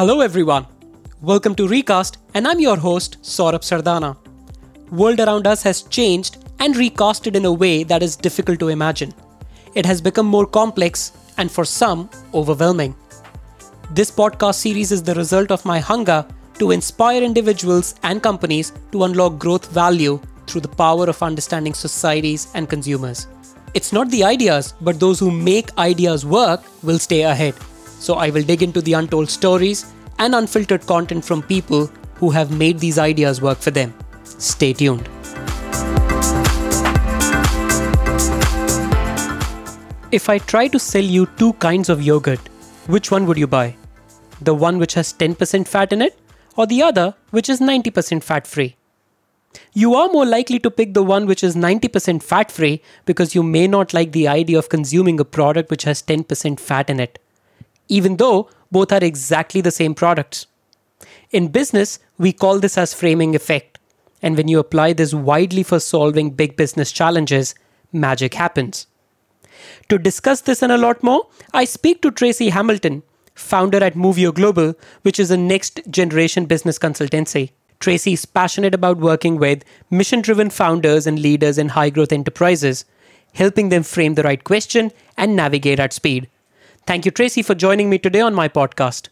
Hello everyone. Welcome to Recast and I'm your host Saurabh Sardana. World around us has changed and recasted in a way that is difficult to imagine. It has become more complex and for some overwhelming. This podcast series is the result of my hunger to inspire individuals and companies to unlock growth value through the power of understanding societies and consumers. It's not the ideas, but those who make ideas work will stay ahead. So I will dig into the untold stories and unfiltered content from people who have made these ideas work for them. Stay tuned. If I try to sell you two kinds of yogurt, which one would you buy? The one which has 10% fat in it, or the other which is 90% fat free? You are more likely to pick the one which is 90% fat free because you may not like the idea of consuming a product which has 10% fat in it even though both are exactly the same products. In business, we call this as framing effect. And when you apply this widely for solving big business challenges, magic happens. To discuss this and a lot more, I speak to Tracey Hamilton, founder at Moveo Global, which is a next generation business consultancy. Tracey is passionate about working with mission driven founders and leaders in high growth enterprises, helping them frame the right question and navigate at speed. Thank you, Tracey, for joining me today on my podcast.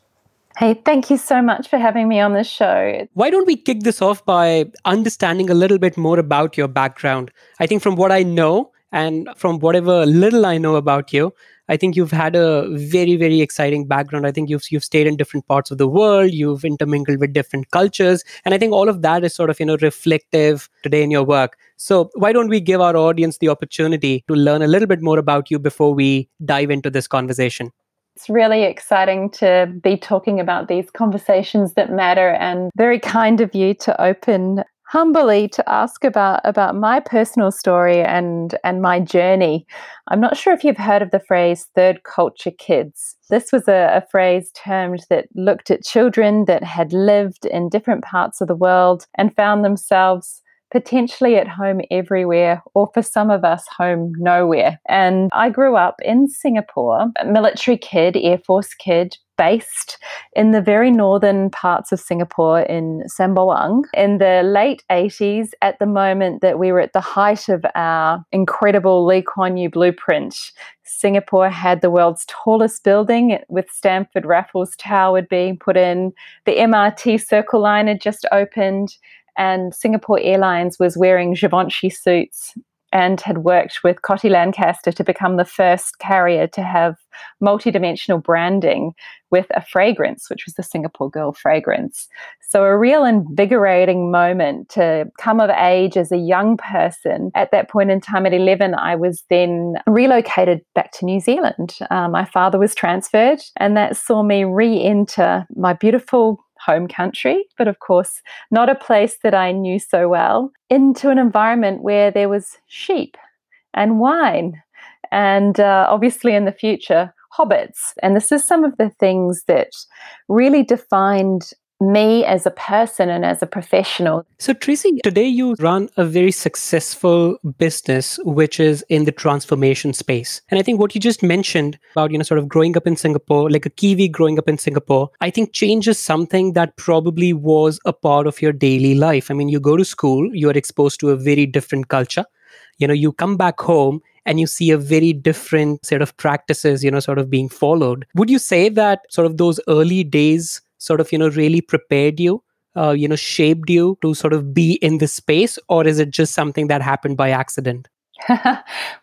Hey, thank you so much for having me on this show. Why don't we kick this off by understanding a little bit more about your background? I think from what I know and from whatever little I know about you, I think you've had a very, very exciting background. I think you've you've stayed in different parts of the world, you've intermingled with different cultures, and I think all of that is sort of you know reflective today in your work. So why don't we give our audience the opportunity to learn a little bit more about you before we dive into this conversation? It's really exciting to be talking about these conversations that matter and very kind of you to open humbly to ask about about my personal story and and my journey. I'm not sure if you've heard of the phrase third culture kids. This was a, a, phrase termed that looked at children that had lived in different parts of the world and found themselves potentially at home everywhere, or for some of us, home nowhere. And I grew up in Singapore, military kid, Air Force kid, based in the very northern parts of Singapore in Sembawang in the late 80s, at the moment that we were at the height of our incredible Lee Kuan Yew blueprint. Singapore had the world's tallest building with Stamford Raffles Tower being put in. The MRT Circle Line had just opened and Singapore Airlines was wearing Givenchy suits and had worked with Coty Lancaster to become the first carrier to have multidimensional branding with a fragrance, which was the Singapore Girl fragrance. So, a real invigorating moment to come of age as a young person. At that point in time, at 11, I was then relocated back to New Zealand. Uh, my father was transferred, and that saw me re enter my beautiful home country, but of course, not a place that I knew so well, into an environment where there was sheep and wine, and uh, obviously in the future, hobbits. And this is some of the things that really defined me as a person and as a professional. So, Tracey, today you run a very successful business, which is in the transformation space. And I think what you just mentioned about, you know, sort of growing up in Singapore, like a Kiwi growing up in Singapore, I think change is something that probably was a part of your daily life. I mean, you go to school, you are exposed to a very different culture. You know, you come back home and you see a very different set of practices, you know, sort of being followed. Would you say that sort of those early days sort of you know really prepared you uh, you know shaped you to sort of be in this space or is it just something that happened by accident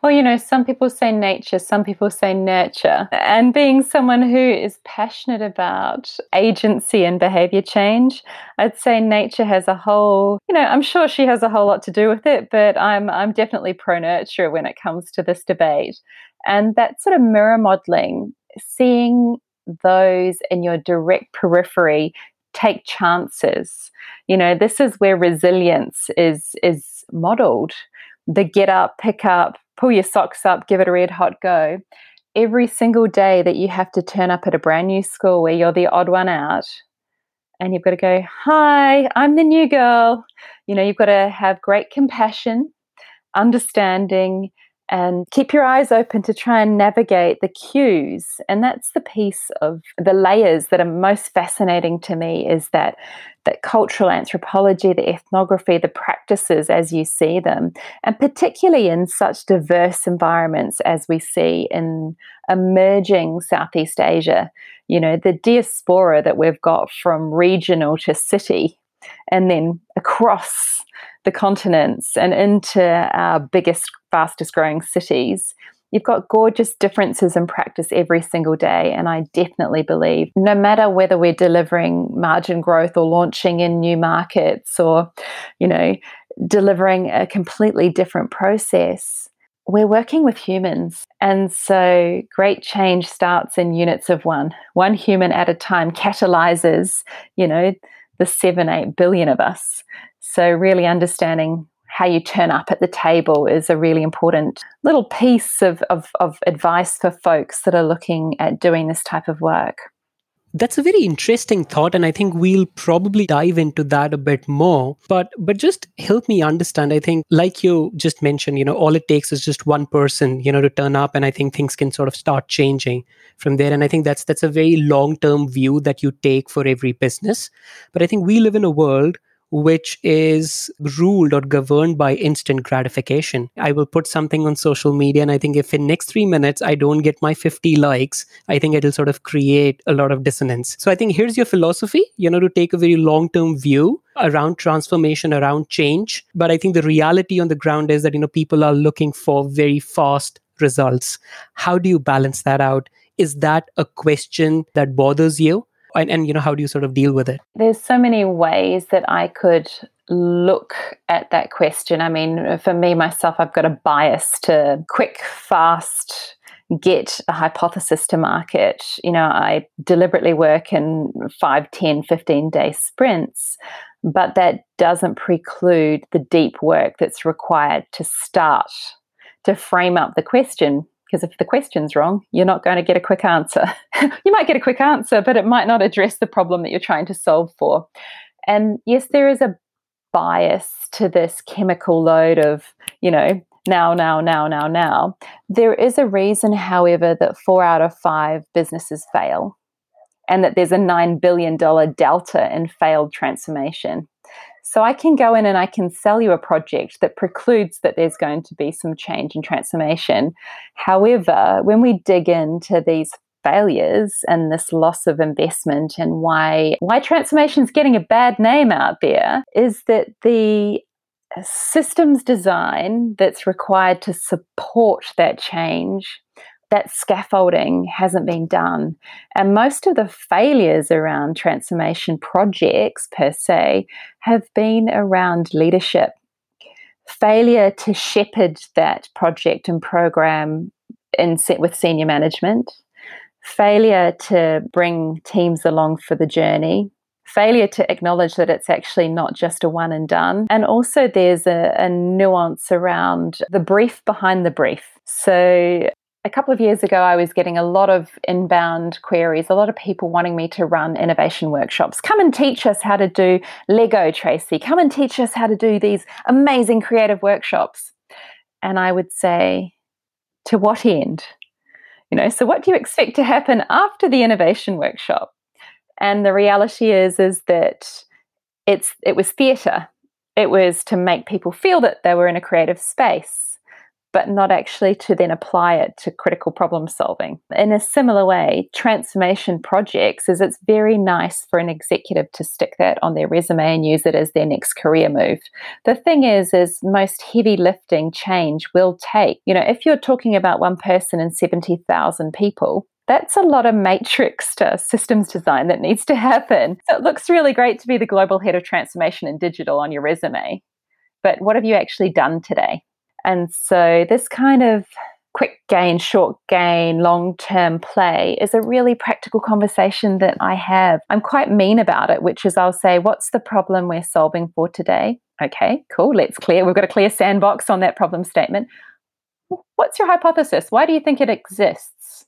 well, you know, some people say nature, some people say nurture. And being someone who is passionate about agency and behavior change, I'd say nature has a whole, you know, I'm sure she has a whole lot to do with it, but I'm I'm definitely pro nurture when it comes to this debate. And that sort of mirror modeling, seeing those in your direct periphery take chances. You know, this is where resilience is is modeled. The get up, pick up, pull your socks up, give it a red hot go. Every single day that you have to turn up at a brand new school where you're the odd one out and you've got to go, Hi, I'm the new girl. You know, you've got to have great compassion, understanding, and keep your eyes open to try and navigate the cues. And that's the piece of the layers that are most fascinating to me is that that cultural anthropology, the ethnography, the practices as you see them, and particularly in such diverse environments as we see in emerging Southeast Asia, you know, the diaspora that we've got from regional to city and then across the continents and into our biggest, fastest growing cities. You've got gorgeous differences in practice every single day. And I definitely believe no matter whether we're delivering margin growth or launching in new markets or, you know, delivering a completely different process, we're working with humans. And so great change starts in units of one. One human at a time catalyzes, you know, the seven, eight billion of us. So, really understanding how you turn up at the table is a really important little piece of, of, of advice for folks that are looking at doing this type of work. That's a very interesting thought, and I think we'll probably dive into that a bit more. But but just help me understand. I think, like you just mentioned, you know, all it takes is just one person, you know, to turn up, and I think things can sort of start changing from there. And I think that's that's a very long term view that you take for every business. But I think we live in a world which is ruled or governed by instant gratification. I will put something on social media, and I think if in next three minutes I don't get my 50 likes, I think it'll sort of create a lot of dissonance. So I think here's your philosophy, you know, to take a very long term view around transformation, around change. But I think the reality on the ground is that, you know, people are looking for very fast results. How do you balance that out? Is that a question that bothers you? And, and you know how do you sort of deal with it? There's so many ways that i could look at that question. I mean for me myself i've got a bias to quick fast get a hypothesis to market. You know i deliberately work in 5 10 15 day sprints but that doesn't preclude the deep work that's required to start to frame up the question because if the question's wrong, you're not going to get a quick answer. you might get a quick answer, but it might not address the problem that you're trying to solve for. And yes, there is a bias to this chemical load of, you know, now, now, now, now, now. There is a reason, however, that four out of five businesses fail and that there's a $9 billion delta in failed transformation. So I can go in and I can sell you a project that precludes that there's going to be some change and transformation. However, when we dig into these failures and this loss of investment and why why transformation is getting a bad name out there is that the systems design that's required to support that change that scaffolding hasn't been done. And most of the failures around transformation projects, per se, have been around leadership. Failure to shepherd that project and program in, with senior management, failure to bring teams along for the journey, failure to acknowledge that it's actually not just a one and done. And also, there's a, a, nuance around the brief behind the brief. So, a couple of years ago, I was getting a lot of inbound queries, a lot of people wanting me to run innovation workshops. Come and teach us how to do Lego, Tracey. Come and teach us how to do these amazing creative workshops. And I would say, to what end? You know, so what do you expect to happen after the innovation workshop? And the reality is, is that it's it was theatre. It was to make people feel that they were in a creative space but not actually to then apply it to critical problem solving. In a similar way, transformation projects is it's very nice for an executive to stick that on their resume and use it as their next career move. The thing is is most heavy lifting change will take, you know, if you're talking about one person and 70,000 people, that's a lot of matrix to systems design that needs to happen. So it looks really great to be the global head of transformation and digital on your resume. But what have you actually done today? And so, this kind of quick gain, short gain, long term play is a really practical conversation that I have. I'm quite mean about it, which is I'll say, What's the problem we're solving for today? Okay, cool, let's clear. We've got a clear sandbox on that problem statement. What's your hypothesis? Why do you think it exists?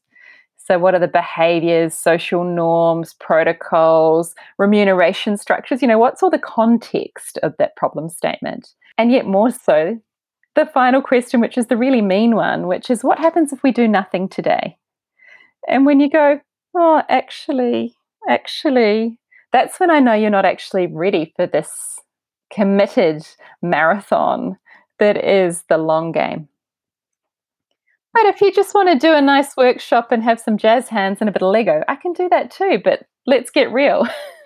So, what are the behaviors, social norms, protocols, remuneration structures? You know, what's all the context of that problem statement? And yet, more so, the final question, which is the really mean one, which is what happens if we do nothing today? And when you go, oh, actually, actually, that's when I know you're not actually ready for this committed marathon that is the long game. But if you just want to do a nice workshop and have some jazz hands and a bit of Lego, I can do that too. But let's get real.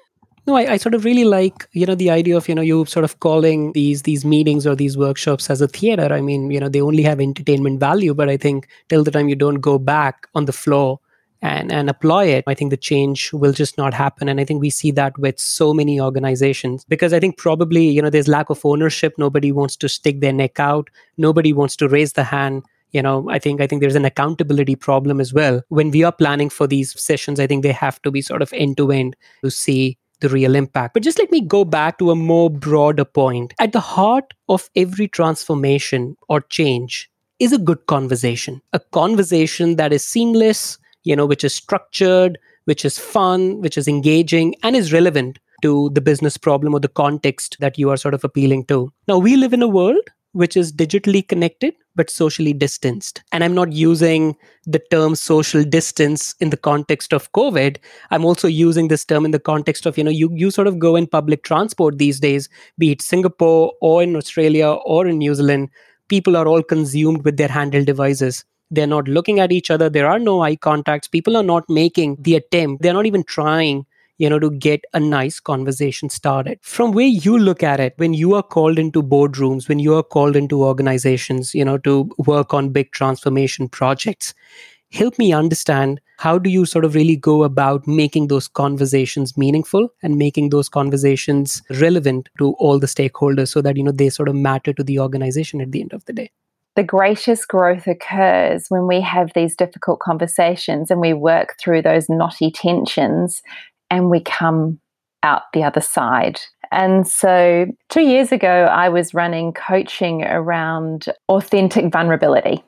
no I, I, sort of really like you know the idea of you know you sort of calling these these meetings or these workshops as a theater. I mean you know they only have entertainment value but i think till the time you don't go back on the floor and and apply it i think the change will just not happen. And i think we see that with so many organizations because i think probably you know there's lack of ownership. Nobody wants to stick their neck out. Nobody wants to raise the hand. You know i think i think there's an accountability problem as well. When we are planning for these sessions i think they have to be sort of end to end to see the real impact. But just let me go back to a more broader point. At the heart of every transformation or change is a good conversation, a conversation that is seamless, you know, which is structured, which is fun, which is engaging, and is relevant to the business problem or the context that you are sort of appealing to. Now, we live in a world which is digitally connected but socially distanced. And I'm not using the term social distance in the context of COVID. I'm also using this term in the context of, you know, you, you sort of go in public transport these days, be it Singapore or in Australia or in New Zealand, people are all consumed with their handheld devices. They're not looking at each other. There are no eye contacts. People are not making the attempt. They're not even trying you know, to get a nice conversation started. From where you look at it, when you are called into boardrooms, when you are called into organizations, you know, to work on big transformation projects, help me understand how do you sort of really go about making those conversations meaningful and making those conversations relevant to all the stakeholders so that you know they sort of matter to the organization at the end of the day the greatest growth occurs when we have these difficult conversations and we work through those knotty tensions and we come out the other side. And so, two years ago, I was running coaching around authentic vulnerability.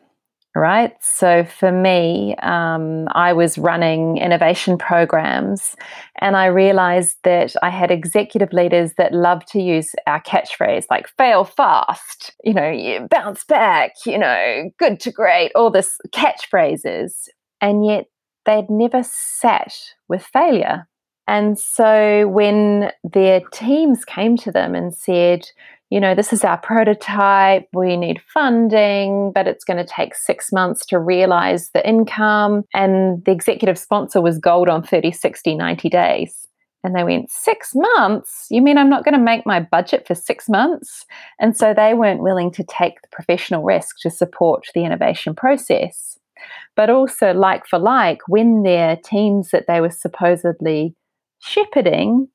Right. So for me, um, I was running innovation programs and I realized that I had executive leaders that love to use our catchphrase like fail fast, you know, bounce back, you know, good to great, all this catchphrases. And yet they'd never sat with failure and so when their teams came to them and said, you know, this is our prototype, we need funding, but it's going to take six months to realize the income. And the executive sponsor was gold on 30, 60, 90 days. And they went, Six months? You mean I'm not going to make my budget for six months? And so they weren't willing to take the professional risk to support the innovation process. But also, like for like, when their teams that they were supposedly shepherding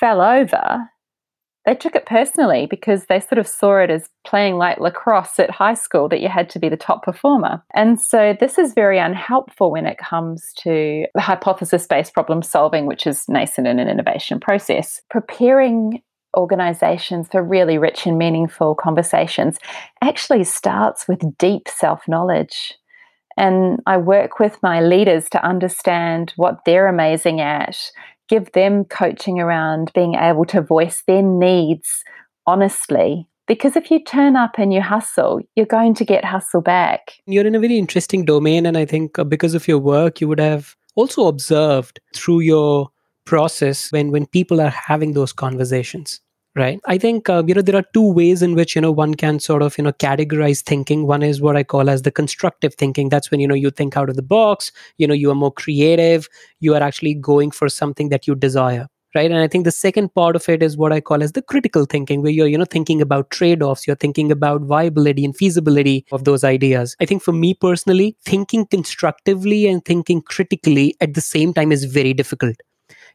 fell over, they took it personally because they sort of saw it as playing like lacrosse at high school that you had to be the top performer. And so this is very unhelpful when it comes to the hypothesis based problem solving, which is nascent in an innovation process. Preparing organizations for really rich and meaningful conversations actually starts with deep self knowledge. And I work with my leaders to understand what they're amazing at give them coaching around being able to voice their needs honestly. Because if you turn up and you hustle, you're going to get hustle back. You're in a very interesting domain. And I think uh, because of your work, you would have also observed through your process when, when people are having those conversations right? I think uh, you know there are two ways in which you know one can sort of you know categorize thinking. One is what i call as the constructive thinking. That's when you know you think out of the box you know you are more creative you are actually going for something that you desire. Right? And i think the second part of it is what i call as the critical thinking where you're you know thinking about trade-offs you're thinking about viability and feasibility of those ideas. I think for me personally thinking constructively and thinking critically at the same time is very difficult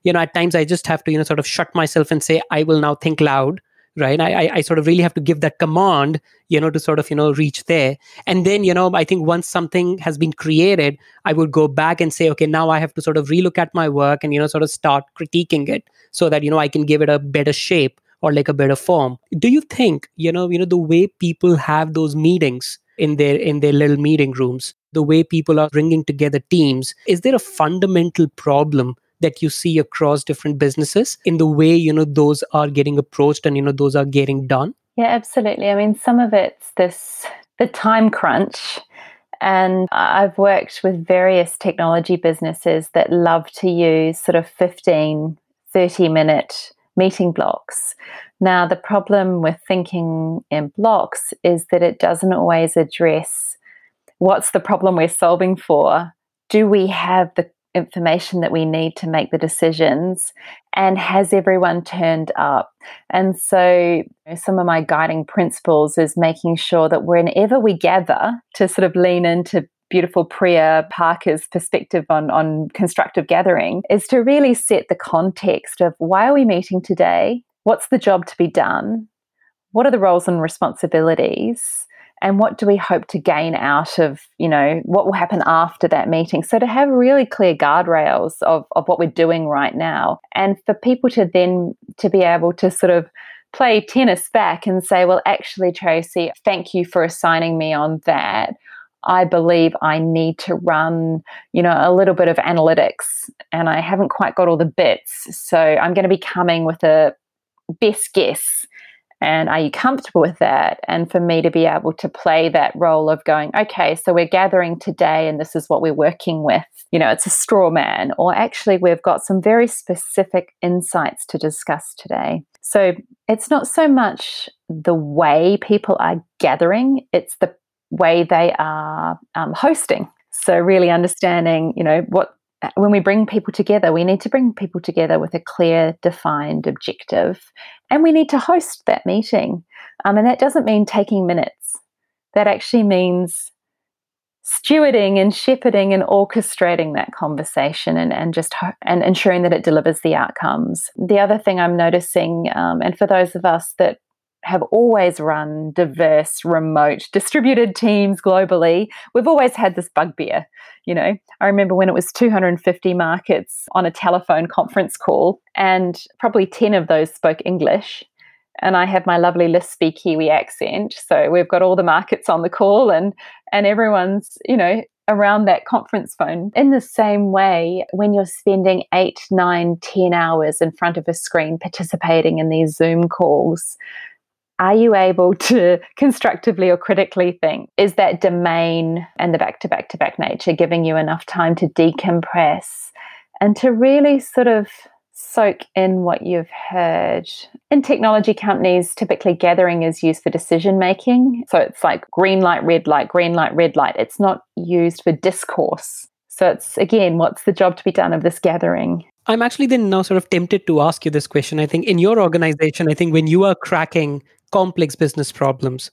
you know at times i just have to you know sort of shut myself and say i will now think loud right? I, I sort of really have to give that command you know to sort of you know reach there. And then you know i think once something has been created i would go back and say okay now i have to sort of relook at my work and you know sort of start critiquing it so that you know i can give it a better shape or like a better form. Do you think you know you know the way people have those meetings in their in their little meeting rooms the way people are bringing together teams is there a fundamental problem that you see across different businesses in the way you know those are getting approached and you know those are getting done Yeah, absolutely. I mean, some of it's this the time crunch. And I've worked with various technology businesses that love to use sort of 15, 30 minute meeting blocks. Now, the problem with thinking in blocks is that it doesn't always address what's the problem we're solving for. Do we have the information that we need to make the decisions and has everyone turned up and so some of my guiding principles is making sure that whenever we gather to sort of lean into beautiful Priya Parker's perspective on, on constructive gathering is to really set the context of why are we meeting today? What's the job to be done? What are the roles and responsibilities? And what do we hope to gain out of you know what will happen after that meeting so to have really clear guardrails of, of what we're doing right now and for people to then to be able to sort of play tennis back and say well actually tracey thank you for assigning me on that I believe I need to run, you know, a little bit of analytics and I haven't quite got all the bits. So I'm going to be coming with a best guess and are you comfortable with that? And for me to be able to play that role of going, okay, so we're gathering today and this is what we're working with. You know, it's a straw man, or actually, we've got some very specific insights to discuss today. So it's not so much the way people are gathering, it's the way they are um, hosting. So, really understanding, you know, what when we bring people together, we need to bring people together with a clear, defined objective, and we need to host that meeting. Um, and that doesn't mean taking minutes. That actually means stewarding and shepherding and orchestrating that conversation and, and just ho- and ensuring that it delivers the outcomes. The other thing I'm noticing, um, and for those of us that have always run diverse, remote, distributed teams globally. We've always had this bugbear. You know, I remember when it was 250 markets on a telephone conference call, and probably 10 of those spoke English. And I have my lovely lispy Kiwi accent. So we've got all the markets on the call, and and everyone's, you know, around that conference phone. In the same way, when you're spending eight, nine, ten hours in front of a screen participating in these Zoom calls, are you able to constructively or critically think? Is that domain and the back to back to back nature giving you enough time to decompress and to really sort of soak in what you've heard? In technology companies, typically gathering is used for decision making. So it's like green light, red light, green light, red light. It's not used for discourse. So it's again, what's the job to be done of this gathering? I'm actually then now sort of tempted to ask you this question. I think in your organization, I think when you are cracking complex business problems.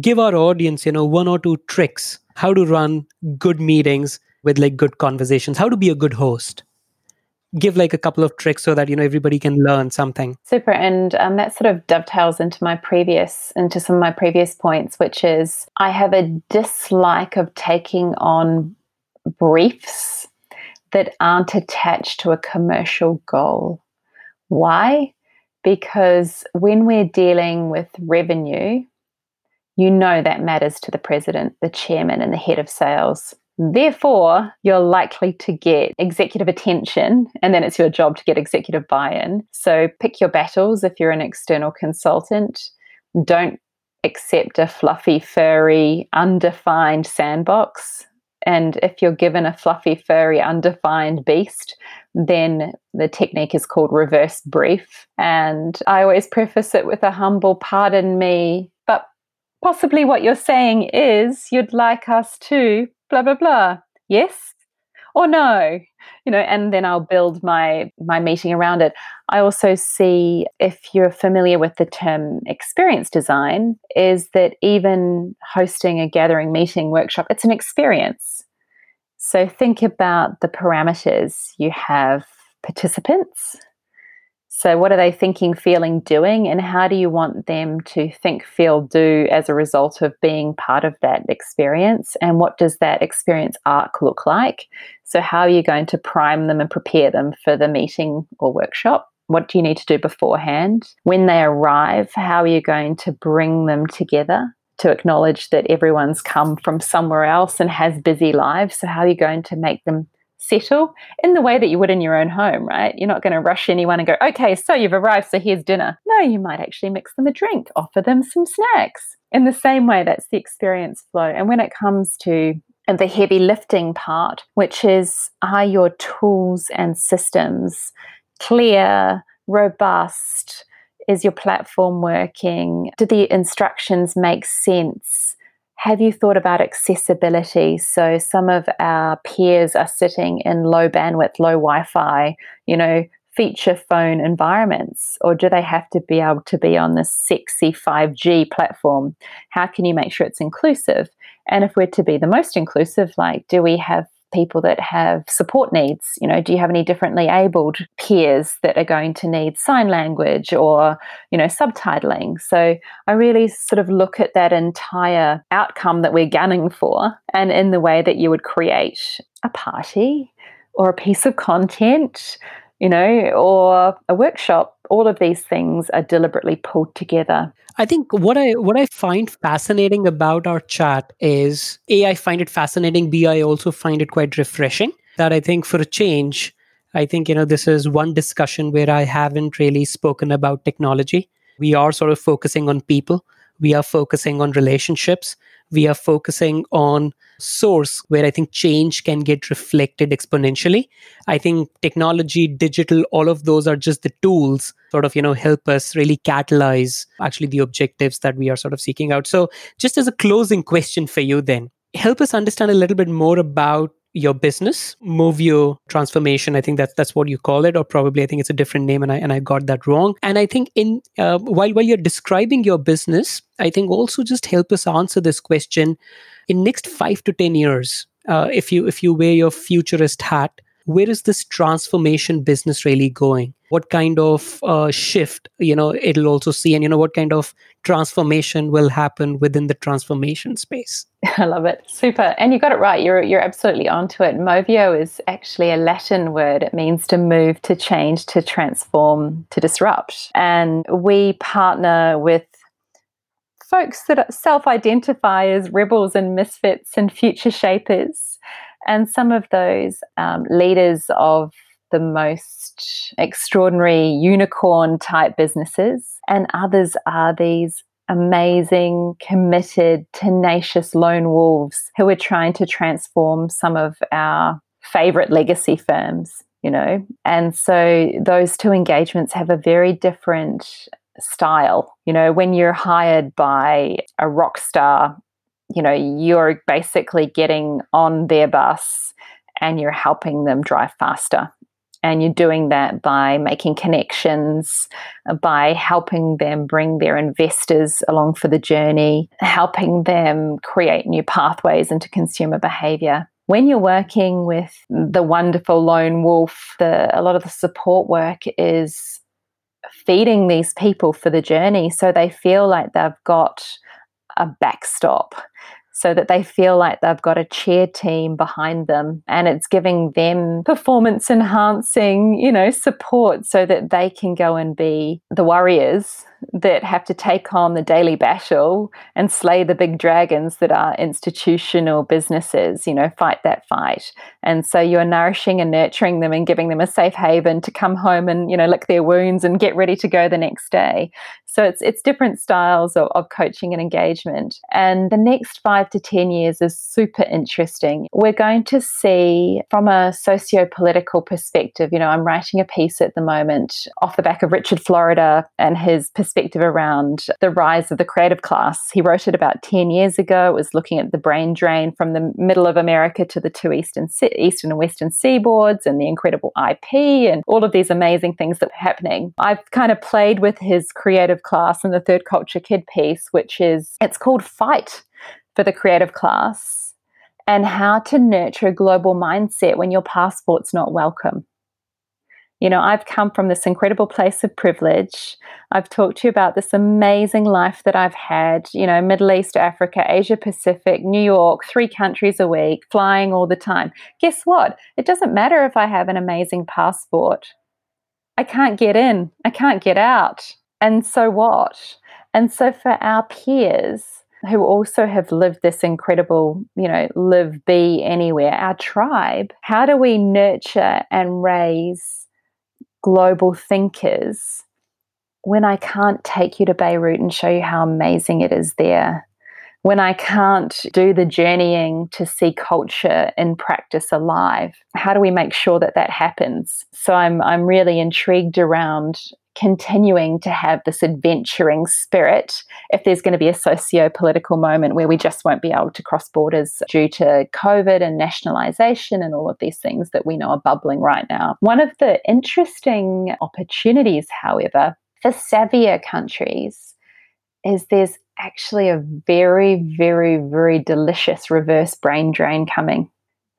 Give our audience you know one or two tricks how to run good meetings with like good conversations. How to be a good host. Give like a couple of tricks so that you know everybody can learn something. Super. And um, that sort of dovetails into my previous into some of my previous points which is i have a dislike of taking on briefs that aren't attached to a commercial goal. Why because when we're dealing with revenue, you know that matters to the president, the chairman, and the head of sales. Therefore, you're likely to get executive attention, and then it's your job to get executive buy in. So pick your battles if you're an external consultant. Don't accept a fluffy, furry, undefined sandbox. And if you're given a fluffy, furry, undefined beast, then the technique is called reverse brief. And I always preface it with a humble pardon me, but possibly what you're saying is you'd like us to blah, blah, blah. Yes or no? You know, and then I'll build my my meeting around it. I also see if you're familiar with the term experience design, is that even hosting a gathering meeting workshop, it's an experience. So think about the parameters. You have participants. So, what are they thinking, feeling, doing? And how do you want them to think, feel, do as a result of being part of that experience? And what does that experience arc look like? So, how are you going to prime them and prepare them for the meeting or workshop? What do you need to do beforehand? When they arrive, how are you going to bring them together? to acknowledge that everyone's come from somewhere else and has busy lives. So, how are you going to make them settle in the way that you would in your own home, right? You're not going to rush anyone and go, okay, so you've arrived, so here's dinner. No, you might actually mix them a drink, offer them some snacks. In the same way, that's the experience flow. And when it comes to the heavy lifting part, which is are your tools and systems clear, robust? Is your platform working? Do the instructions make sense? Have you thought about accessibility? So, some of our peers are sitting in low bandwidth, low Wi Fi, you know, feature phone environments, or do they have to be able to be on this sexy 5G platform? How can you make sure it's inclusive? And if we're to be the most inclusive, like, do we have people that have support needs? You know, do you have any differently abled peers that are going to need sign language or, you know, subtitling? So I really sort of look at that entire outcome that we're gunning for and in the way that you would create a party or a piece of content you know, or a workshop. All of these things are deliberately pulled together. I think what I what I find fascinating about our chat is A, I find it fascinating, B, I also find it quite refreshing. That I think for a change, I think, you know, this is one discussion where I haven't really spoken about technology. We are sort of focusing on people. We are focusing on relationships we are focusing on source where I think change can get reflected exponentially. I think technology, digital, all of those are just the tools sort of, you know, help us really catalyze actually the objectives that we are sort of seeking out. So just as a closing question for you then, help us understand a little bit more about your business, Moveo Transformation. I think that's that's what you call it, or probably I think it's a different name, and I and I got that wrong. And I think in uh, while while you're describing your business, I think also just help us answer this question. In next five to ten years, uh, if you if you wear your futurist hat, where is this transformation business really going what kind of uh, shift you know it'll also see and you know what kind of transformation will happen within the transformation space i love it. Super. And you got it right. You're you're absolutely onto it. Moveo is actually a latin word. It means to move to change to transform to disrupt. And we partner with folks that self-identify as rebels and misfits and future shapers. And some of those um, leaders of the most extraordinary unicorn type businesses, and others are these amazing, committed, tenacious lone wolves who are trying to transform some of our favorite legacy firms, you know. And so those two engagements have a very different style. You know, when you're hired by a rock star you know, you're basically getting on their bus and you're helping them drive faster. And you're doing that by making connections, uh, by helping them bring their investors along for the journey, helping them create new pathways into consumer behavior. When you're working with the wonderful lone wolf, the, a lot of the support work is feeding these people for the journey so they feel like they've got a backstop so that they feel like they've got a cheer team behind them. And it's giving them performance enhancing, you know, support so that they can go and be the warriors that have to take on the daily battle and slay the big dragons that are institutional businesses, you know, fight that fight. And so you're nourishing and nurturing them and giving them a safe haven to come home and, you know, lick their wounds and get ready to go the next day. So it's it's different styles of, of coaching and engagement. And the next five to 10 years is super interesting. We're going to see from a socio-political perspective, you know, I'm writing a piece at the moment off the back of Richard Florida and his perspective around the rise of the creative class. He wrote it about 10 years ago. It was looking at the brain drain from the middle of America to the two eastern eastern and western seaboards and the incredible IP and all of these amazing things that were happening. I've kind of played with his creative class in the third culture kid piece, which is it's called Fight for the creative class and how to nurture a global mindset when your passport's not welcome. You know, I've come from this incredible place of privilege. I've talked to you about this amazing life that I've had, you know, Middle East, Africa, Asia Pacific, New York, three countries a week, flying all the time. Guess what? It doesn't matter if I have an amazing passport. I can't get in, I can't get out. And so what? And so for our peers who also have lived this incredible, you know, live, be anywhere, our tribe, how do we nurture and raise global thinkers when I can't take you to Beirut and show you how amazing it is there? When I can't do the journeying to see culture in practice alive, how do we make sure that that happens? So I'm I'm really intrigued around continuing to have this adventuring spirit if there's going to be a socio political moment where we just won't be able to cross borders due to COVID and nationalization and all of these things that we know are bubbling right now. One of the interesting opportunities, however, for savvier countries is there's actually a very, very, very delicious reverse brain drain coming.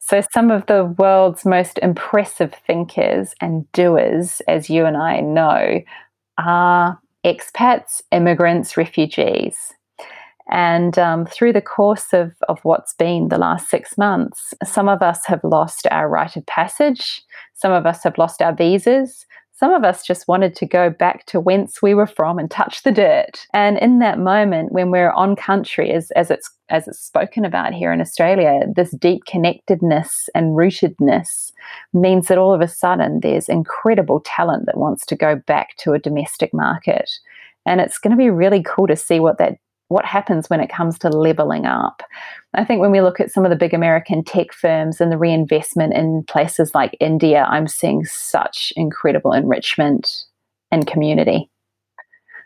So, some of the world's most impressive thinkers and doers, as you and I know, are expats, immigrants, refugees. And um, through the course of, of what's been the last six months, some of us have lost our rite of passage, some of us have lost our visas, some of us just wanted to go back to whence we were from and touch the dirt. And in that moment, when we're on country, as, as it's as it's spoken about here in Australia, this deep connectedness and rootedness means that all of a sudden there's incredible talent that wants to go back to a domestic market. And it's going to be really cool to see what that what happens when it comes to leveling up. I think when we look at some of the big American tech firms and the reinvestment in places like India, I'm seeing such incredible enrichment and community.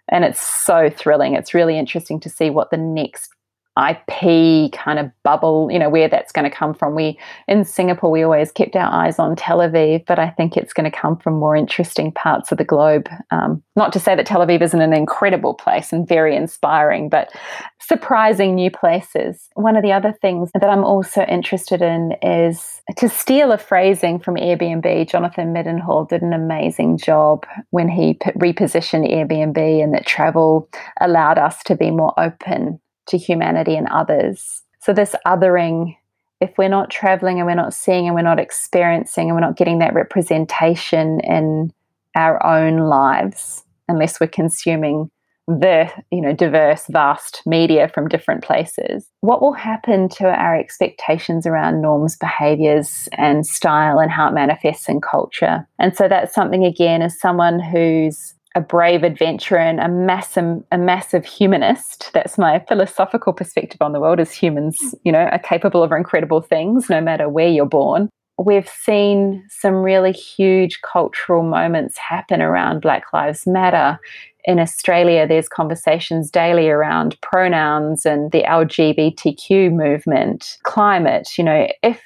And it's so thrilling. It's really interesting to see what the next IP kind of bubble, you know, where that's going to come from. We in Singapore, we always kept our eyes on Tel Aviv, but I think it's going to come from more interesting parts of the globe. Um, not to say that Tel Aviv isn't an incredible place and very inspiring, but surprising new places. One of the other things that I'm also interested in is to steal a phrasing from Airbnb. Jonathan Mildenhall did an amazing job when he repositioned Airbnb and that travel allowed us to be more open to humanity and others. So, this othering, if we're not traveling and we're not seeing and we're not experiencing and we're not getting that representation in our own lives, unless we're consuming the you know diverse vast media from different places what will happen to our expectations around norms behaviors and style and how it manifests in culture and so that's something again as someone who's a brave adventurer and a massive, a massive humanist. That's my philosophical perspective on the world as humans, you know, are capable of incredible things no matter where you're born. We've seen some really huge cultural moments happen around Black Lives Matter. In Australia, there's conversations daily around pronouns and the LGBTQ movement, climate. You know, if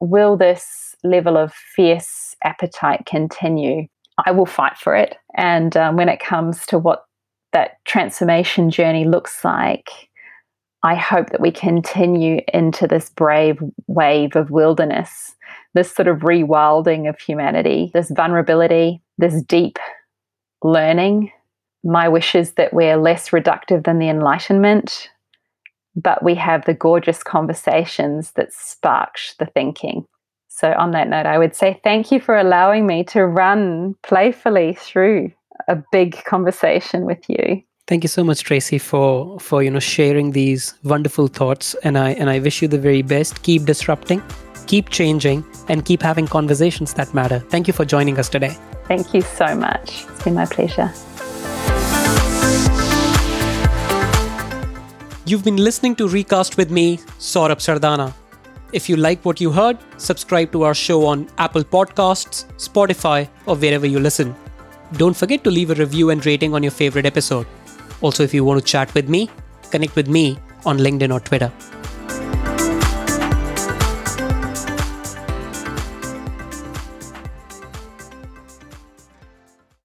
will this level of fierce appetite continue? I will fight for it. And um, when it comes to what that transformation journey looks like, I hope that we continue into this brave wave of wilderness, this sort of rewilding of humanity, this vulnerability, this deep learning. My wish is that we're less reductive than the Enlightenment, but we have the gorgeous conversations that spark the thinking. So, on that note, I would say thank you for allowing me to run playfully through a big conversation with you. Thank you so much, Tracey, for for you know sharing these wonderful thoughts. And I and I wish you the very best. Keep disrupting, keep changing, and keep having conversations that matter. Thank you for joining us today. Thank you so much. It's been my pleasure. You've been listening to Recast with me, Saurabh Sardana. If you like what you heard, subscribe to our show on Apple Podcasts, Spotify, or wherever you listen. Don't forget to leave a review and rating on your favorite episode. Also, if you want to chat with me, connect with me on LinkedIn or Twitter.